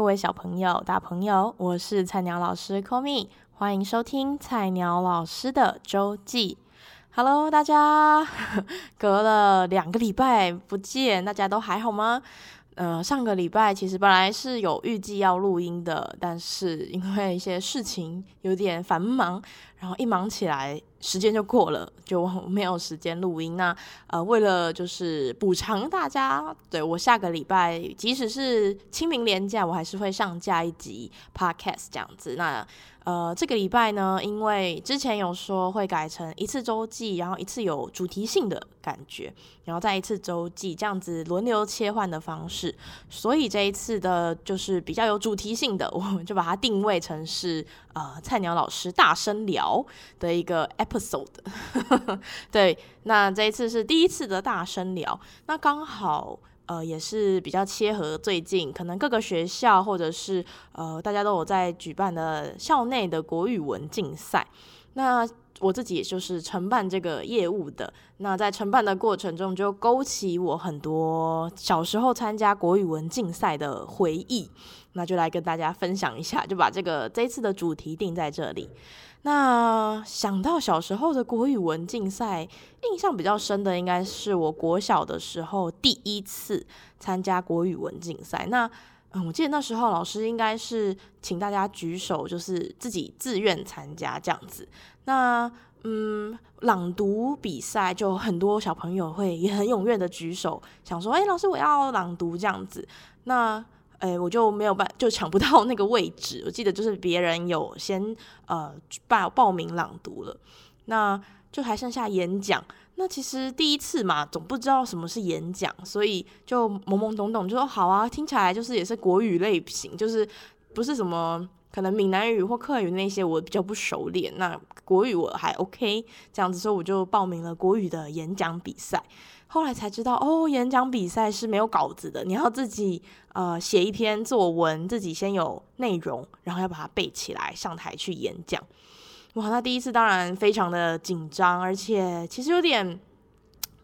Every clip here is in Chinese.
各位小朋友、大朋友，我是菜鸟老师 Komi，欢迎收听菜鸟老师的周记。Hello，大家，隔了两个礼拜不见，大家都还好吗？呃，上个礼拜其实本来是有预计要录音的，但是因为一些事情有点繁忙，然后一忙起来。时间就过了，就没有时间录音。那呃，为了就是补偿大家，对，我下个礼拜即使是清明连假，我还是会上架一集 podcast 这样子。那呃，这个礼拜呢，因为之前有说会改成一次周记，然后一次有主题性的感觉，然后再一次周记这样子轮流切换的方式，所以这一次的就是比较有主题性的，我们就把它定位成是呃菜鸟老师大声聊的一个 episode。对，那这一次是第一次的大声聊，那刚好。呃，也是比较切合最近可能各个学校或者是呃大家都有在举办的校内的国语文竞赛。那我自己也就是承办这个业务的。那在承办的过程中，就勾起我很多小时候参加国语文竞赛的回忆。那就来跟大家分享一下，就把这个这一次的主题定在这里。那想到小时候的国语文竞赛，印象比较深的应该是我国小的时候第一次参加国语文竞赛。那嗯，我记得那时候老师应该是请大家举手，就是自己自愿参加这样子。那嗯，朗读比赛就很多小朋友会也很踊跃的举手，想说，哎，老师我要朗读这样子。那哎，我就没有办，就抢不到那个位置。我记得就是别人有先呃报报名朗读了，那就还剩下演讲。那其实第一次嘛，总不知道什么是演讲，所以就懵懵懂懂就说好啊，听起来就是也是国语类型，就是不是什么可能闽南语或客语那些我比较不熟练。那国语我还 OK，这样子，所以我就报名了国语的演讲比赛。后来才知道，哦，演讲比赛是没有稿子的，你要自己呃写一篇作文，自己先有内容，然后要把它背起来，上台去演讲。哇，那第一次当然非常的紧张，而且其实有点，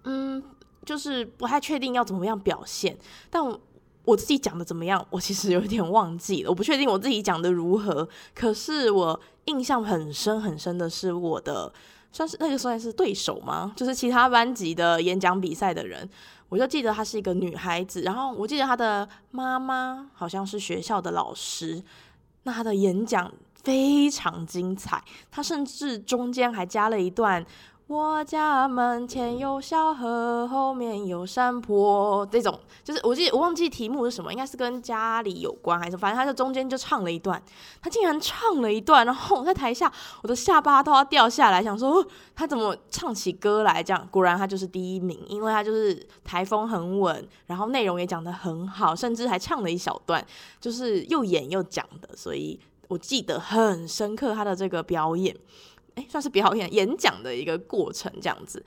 嗯，就是不太确定要怎么样表现。但我，自己讲的怎么样，我其实有点忘记了，我不确定我自己讲的如何。可是我印象很深很深的是我的。算是那个算是对手吗？就是其他班级的演讲比赛的人，我就记得她是一个女孩子，然后我记得她的妈妈好像是学校的老师，那她的演讲非常精彩，她甚至中间还加了一段。我家门前有小河，后面有山坡。这种就是我记得我忘记题目是什么，应该是跟家里有关还是？反正他就中间就唱了一段，他竟然唱了一段，然后我在台下，我的下巴都要掉下来，想说他怎么唱起歌来这样？果然他就是第一名，因为他就是台风很稳，然后内容也讲得很好，甚至还唱了一小段，就是又演又讲的，所以我记得很深刻他的这个表演。诶，算是表演演讲的一个过程这样子。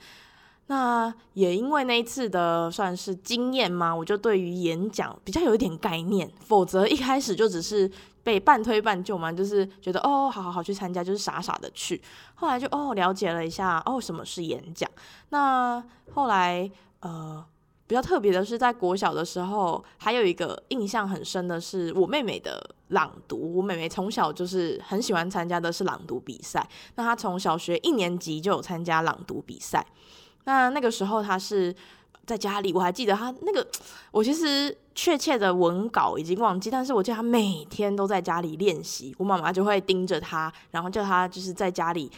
那也因为那一次的算是经验嘛，我就对于演讲比较有一点概念。否则一开始就只是被半推半就嘛，就是觉得哦，好好好去参加，就是傻傻的去。后来就哦了解了一下，哦什么是演讲。那后来呃。比较特别的是，在国小的时候，还有一个印象很深的是我妹妹的朗读。我妹妹从小就是很喜欢参加的是朗读比赛。那她从小学一年级就有参加朗读比赛。那那个时候她是在家里，我还记得她那个，我其实确切的文稿已经忘记，但是我记得她每天都在家里练习。我妈妈就会盯着她，然后叫她就是在家里。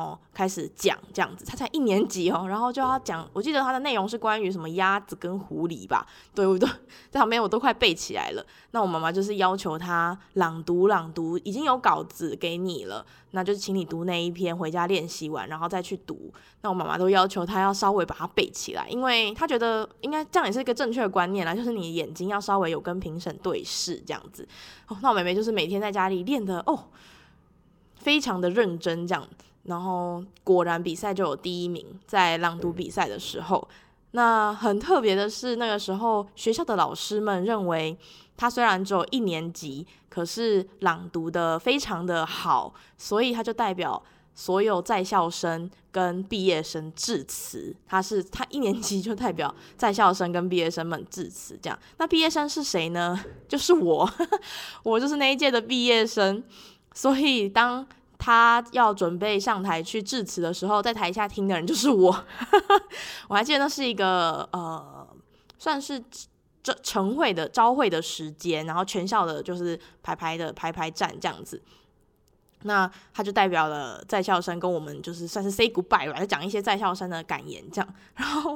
哦开始讲这样子，他才一年级哦，然后就要讲，我记得他的内容是关于什么鸭子跟狐狸吧，对，我都 在旁边，我都快背起来了。那我妈妈就是要求他朗读朗读，已经有稿子给你了，那就是请你读那一篇，回家练习完，然后再去读。那我妈妈都要求他要稍微把它背起来，因为他觉得应该这样也是一个正确的观念啦，就是你眼睛要稍微有跟评审对视这样子。哦，那我妹妹就是每天在家里练的哦，非常的认真这样。然后果然比赛就有第一名，在朗读比赛的时候，那很特别的是，那个时候学校的老师们认为他虽然只有一年级，可是朗读的非常的好，所以他就代表所有在校生跟毕业生致辞，他是他一年级就代表在校生跟毕业生们致辞，这样。那毕业生是谁呢？就是我，我就是那一届的毕业生。所以当他要准备上台去致辞的时候，在台下听的人就是我。我还记得那是一个呃，算是这晨会的朝会的时间，然后全校的就是排排的排排站这样子。那他就代表了在校生跟我们就是算是 say goodbye 吧，就讲一些在校生的感言这样。然后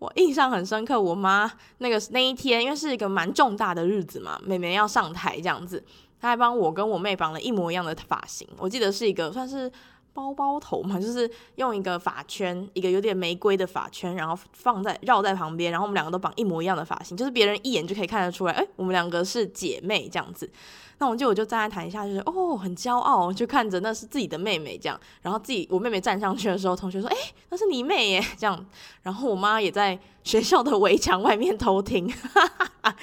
我印象很深刻，我妈那个那一天，因为是一个蛮重大的日子嘛，妹妹要上台这样子，他还帮我跟我妹绑了一模一样的发型。我记得是一个算是包包头嘛，就是用一个发圈，一个有点玫瑰的发圈，然后放在绕在旁边，然后我们两个都绑一模一样的发型，就是别人一眼就可以看得出来，哎，我们两个是姐妹这样子。那我就我就站在台下，就是哦，很骄傲，就看着那是自己的妹妹这样。然后自己我妹妹站上去的时候，同学说：“哎，那是你妹耶。”这样。然后我妈也在学校的围墙外面偷听，哈哈哈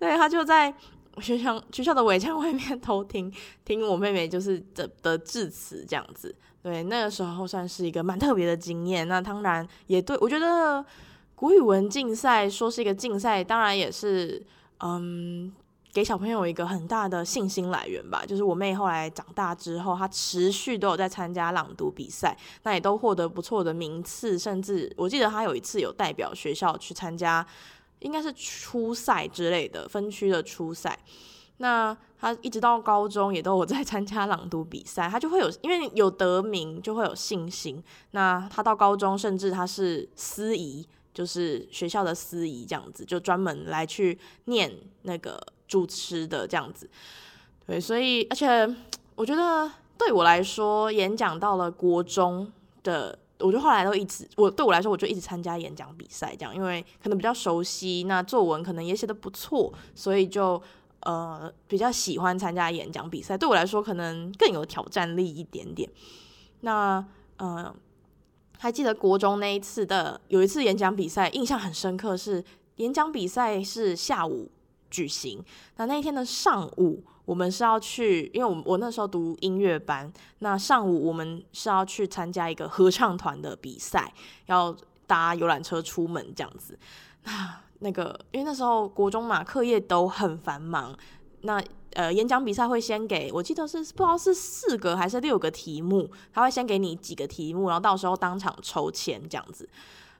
对，她就在学校 学校的围墙外面偷听，听我妹妹就是的的致辞这样子。对，那个时候算是一个蛮特别的经验。那当然也对我觉得国语文竞赛说是一个竞赛，当然也是嗯。给小朋友一个很大的信心来源吧，就是我妹后来长大之后，她持续都有在参加朗读比赛，那也都获得不错的名次，甚至我记得她有一次有代表学校去参加，应该是初赛之类的分区的初赛。那他一直到高中也都有在 参加朗读比赛，他就会有因为有得名就会有信心。那他到高中甚至他是司仪，就是学校的司仪这样子，就专门来去念那个。主持的这样子，对，所以而且我觉得对我来说，演讲到了国中的，我就后来都一直，我对我来说，我就一直参加演讲比赛，这样，因为可能比较熟悉，那作文可能也写的不错，所以就呃比较喜欢参加演讲比赛。对我来说，可能更有挑战力一点点。那呃，还记得国中那一次的有一次演讲比赛，印象很深刻，是演讲比赛是下午。举行。那那一天的上午，我们是要去，因为我我那时候读音乐班，那上午我们是要去参加一个合唱团的比赛，要搭游览车出门这样子。那那个，因为那时候国中嘛，课业都很繁忙。那呃，演讲比赛会先给我记得是不知道是四个还是六个题目，他会先给你几个题目，然后到时候当场抽签这样子。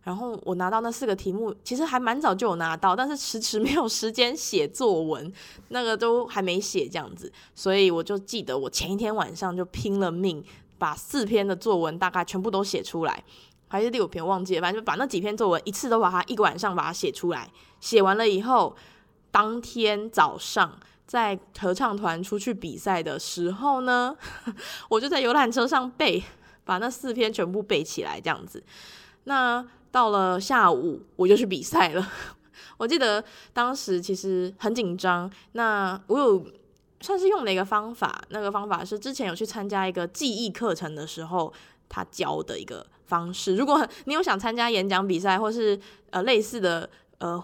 然后我拿到那四个题目，其实还蛮早就有拿到，但是迟迟没有时间写作文，那个都还没写这样子，所以我就记得我前一天晚上就拼了命把四篇的作文大概全部都写出来，还是第五篇忘记了，反正就把那几篇作文一次都把它一个晚上把它写出来，写完了以后，当天早上在合唱团出去比赛的时候呢，我就在游览车上背，把那四篇全部背起来这样子，那。到了下午，我就去比赛了。我记得当时其实很紧张。那我有算是用了一个方法，那个方法是之前有去参加一个记忆课程的时候，他教的一个方式。如果你有想参加演讲比赛或是呃类似的呃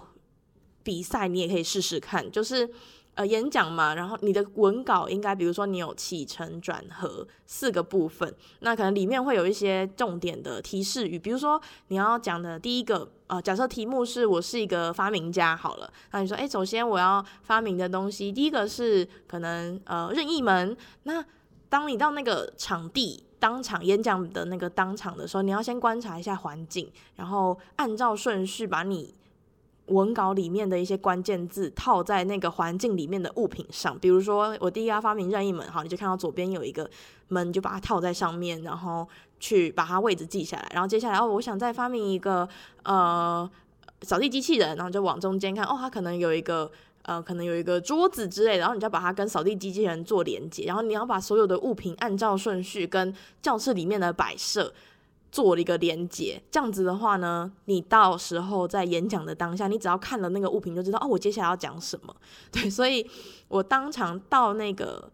比赛，你也可以试试看，就是。呃，演讲嘛，然后你的文稿应该，比如说你有起承转合四个部分，那可能里面会有一些重点的提示语，比如说你要讲的第一个，呃，假设题目是我是一个发明家好了，那你说，诶，首先我要发明的东西，第一个是可能呃任意门，那当你到那个场地当场演讲的那个当场的时候，你要先观察一下环境，然后按照顺序把你。文稿里面的一些关键字套在那个环境里面的物品上，比如说我第一个发明任意门，好，你就看到左边有一个门，就把它套在上面，然后去把它位置记下来。然后接下来哦，我想再发明一个呃扫地机器人，然后就往中间看，哦，它可能有一个呃可能有一个桌子之类，然后你就把它跟扫地机器人做连接，然后你要把所有的物品按照顺序跟教室里面的摆设。做了一个连接，这样子的话呢，你到时候在演讲的当下，你只要看了那个物品就知道哦，我接下来要讲什么。对，所以我当场到那个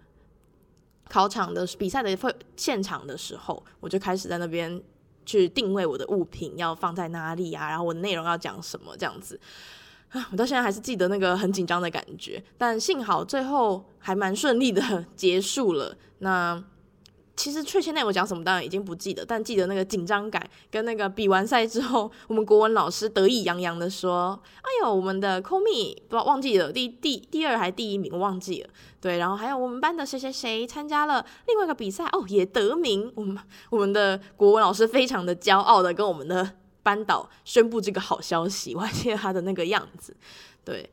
考场的比赛的现场的时候，我就开始在那边去定位我的物品要放在哪里啊，然后我的内容要讲什么这样子啊，我到现在还是记得那个很紧张的感觉，但幸好最后还蛮顺利的结束了。那。其实确切内容讲什么当然已经不记得，但记得那个紧张感跟那个比完赛之后，我们国文老师得意洋洋的说：“哎呦，我们的 Komi 不忘记了第第第二还是第一名，忘记了。”对，然后还有我们班的谁谁谁参加了另外一个比赛哦，也得名。我们我们的国文老师非常的骄傲的跟我们的班导宣布这个好消息，我还记得他的那个样子。对。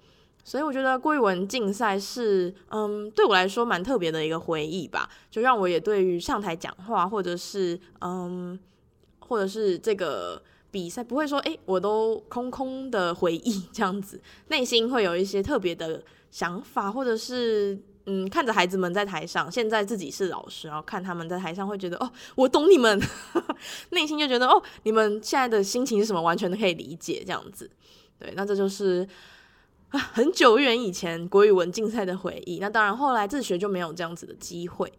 所以我觉得国语文竞赛是，嗯，对我来说蛮特别的一个回忆吧，就让我也对于上台讲话，或者是，嗯，或者是这个比赛，不会说，诶，我都空空的回忆 这样子，内心会有一些特别的想法，或者是，嗯，看着孩子们在台上，现在自己是老师，然后看他们在台上，会觉得，哦，我懂你们，内心就觉得，哦，你们现在的心情是什么，完全都可以理解这样子，对，那这就是。很久远以前国语文竞赛的回忆。那当然，后来自学就没有这样子的机会。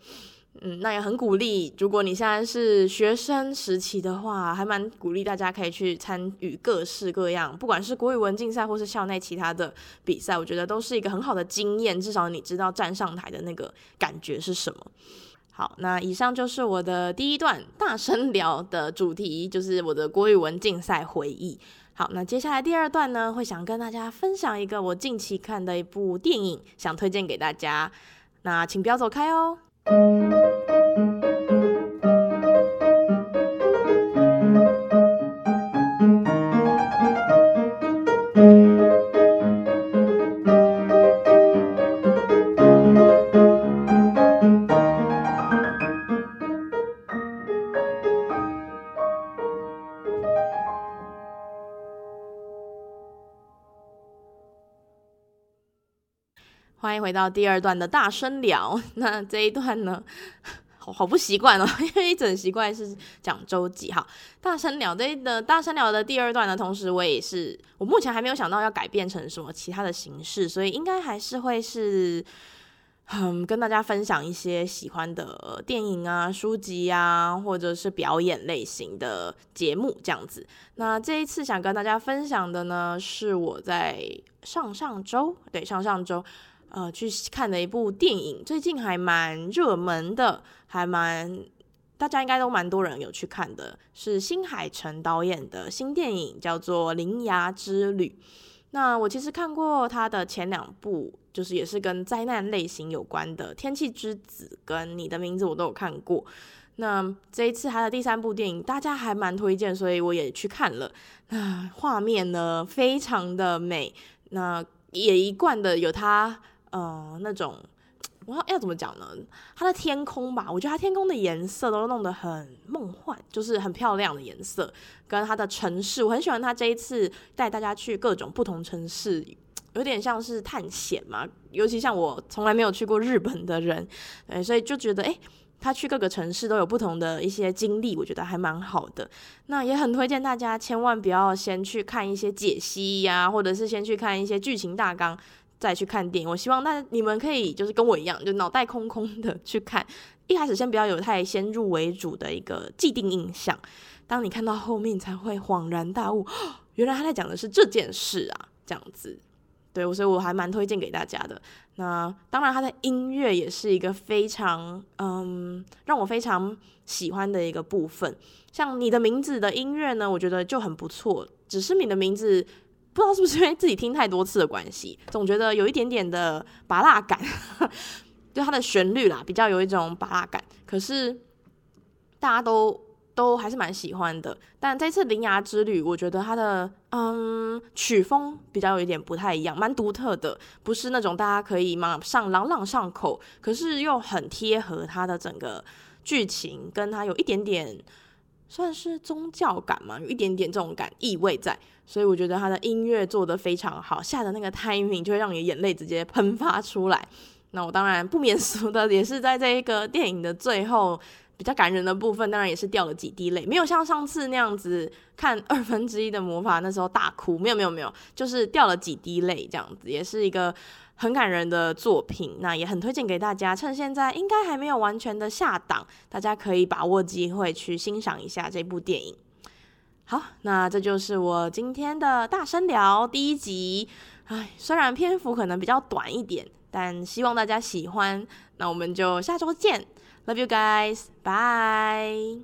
嗯，那也很鼓励，如果你现在是学生时期的话，还蛮鼓励大家可以去参与各式各样，不管是国语文竞赛或是校内其他的比赛，我觉得都是一个很好的经验。至少你知道站上台的那个感觉是什么。好，那以上就是我的第一段大声聊的主题，就是我的国语文竞赛回忆。好，那接下来第二段呢，会想跟大家分享一个我近期看的一部电影，想推荐给大家。那请不要走开哦。回到第二段的大声聊。那这一段呢，好好不习惯哦，因为一整习惯是讲周记。哈，大声聊这的大声聊的第二段呢，同时我也是，我目前还没有想到要改变成什么其他的形式，所以应该还是会是，嗯，跟大家分享一些喜欢的电影啊、书籍啊，或者是表演类型的节目这样子。那这一次想跟大家分享的呢，是我在上上周，对，上上周。呃，去看的一部电影，最近还蛮热门的，还蛮大家应该都蛮多人有去看的，是新海诚导演的新电影，叫做《铃芽之旅》。那我其实看过他的前两部，就是也是跟灾难类型有关的，《天气之子》跟《你的名字》我都有看过。那这一次他的第三部电影，大家还蛮推荐，所以我也去看了。那画面呢，非常的美，那也一贯的有他。呃，那种 我要要怎么讲呢？它的天空吧，我觉得它天空的颜色都弄得很梦幻，就是很漂亮的颜色。跟它的城市，我很喜欢它这一次带大家去各种不同城市，有点像是探险嘛。尤其像我从来没有去过日本的人，对，所以就觉得诶，他去各个城市都有不同的一些经历，我觉得还蛮好的。那也很推荐大家千万不要先去看一些解析呀、或者是先去看一些剧情大纲。再去看电影，我希望那你们可以就是跟我一样，就脑袋空空的 去看。一开始先不要有太先入为主的一个既定印象，当你看到后面才会恍然大悟，原来他在讲的是这件事啊，这样子。对，所以我还蛮推荐给大家的。那当然，他的音乐也是一个非常嗯让我非常喜欢的一个部分。像你的名字的音乐呢，我觉得就很不错。只是你的名字。不知道是不是因为自己听太多次的关系，总觉得有一点点的芭乐感，就它的旋律啦，比较有一种芭乐感。可是大家都都还是蛮喜欢的。但这次《铃芽之旅》，我觉得它的嗯曲风比较有一点不太一样，蛮独特的，不是那种大家可以马上朗朗上口，可是又很贴合它的整个剧情，跟它有一点点。算是宗教感嘛，有一点点这种感意味在，所以我觉得他的音乐做得非常好，下的那个 timing 就会让你眼泪直接喷发出来。那我当然不免俗的，也是在这一个电影的最后比较感人的部分，当然也是掉了几滴泪，没有像上次那样子看二分之一的魔法那时候大哭，没有没有没有，就是掉了几滴泪这样子，也是一个。很感人的作品，那也很推荐给大家。趁现在应该还没有完全的下档，大家可以把握机会去欣赏一下这部电影。好，那这就是我今天的大声聊第一集。唉，虽然篇幅可能比较短一点，但希望大家喜欢。那我们就下周见，Love you guys，bye。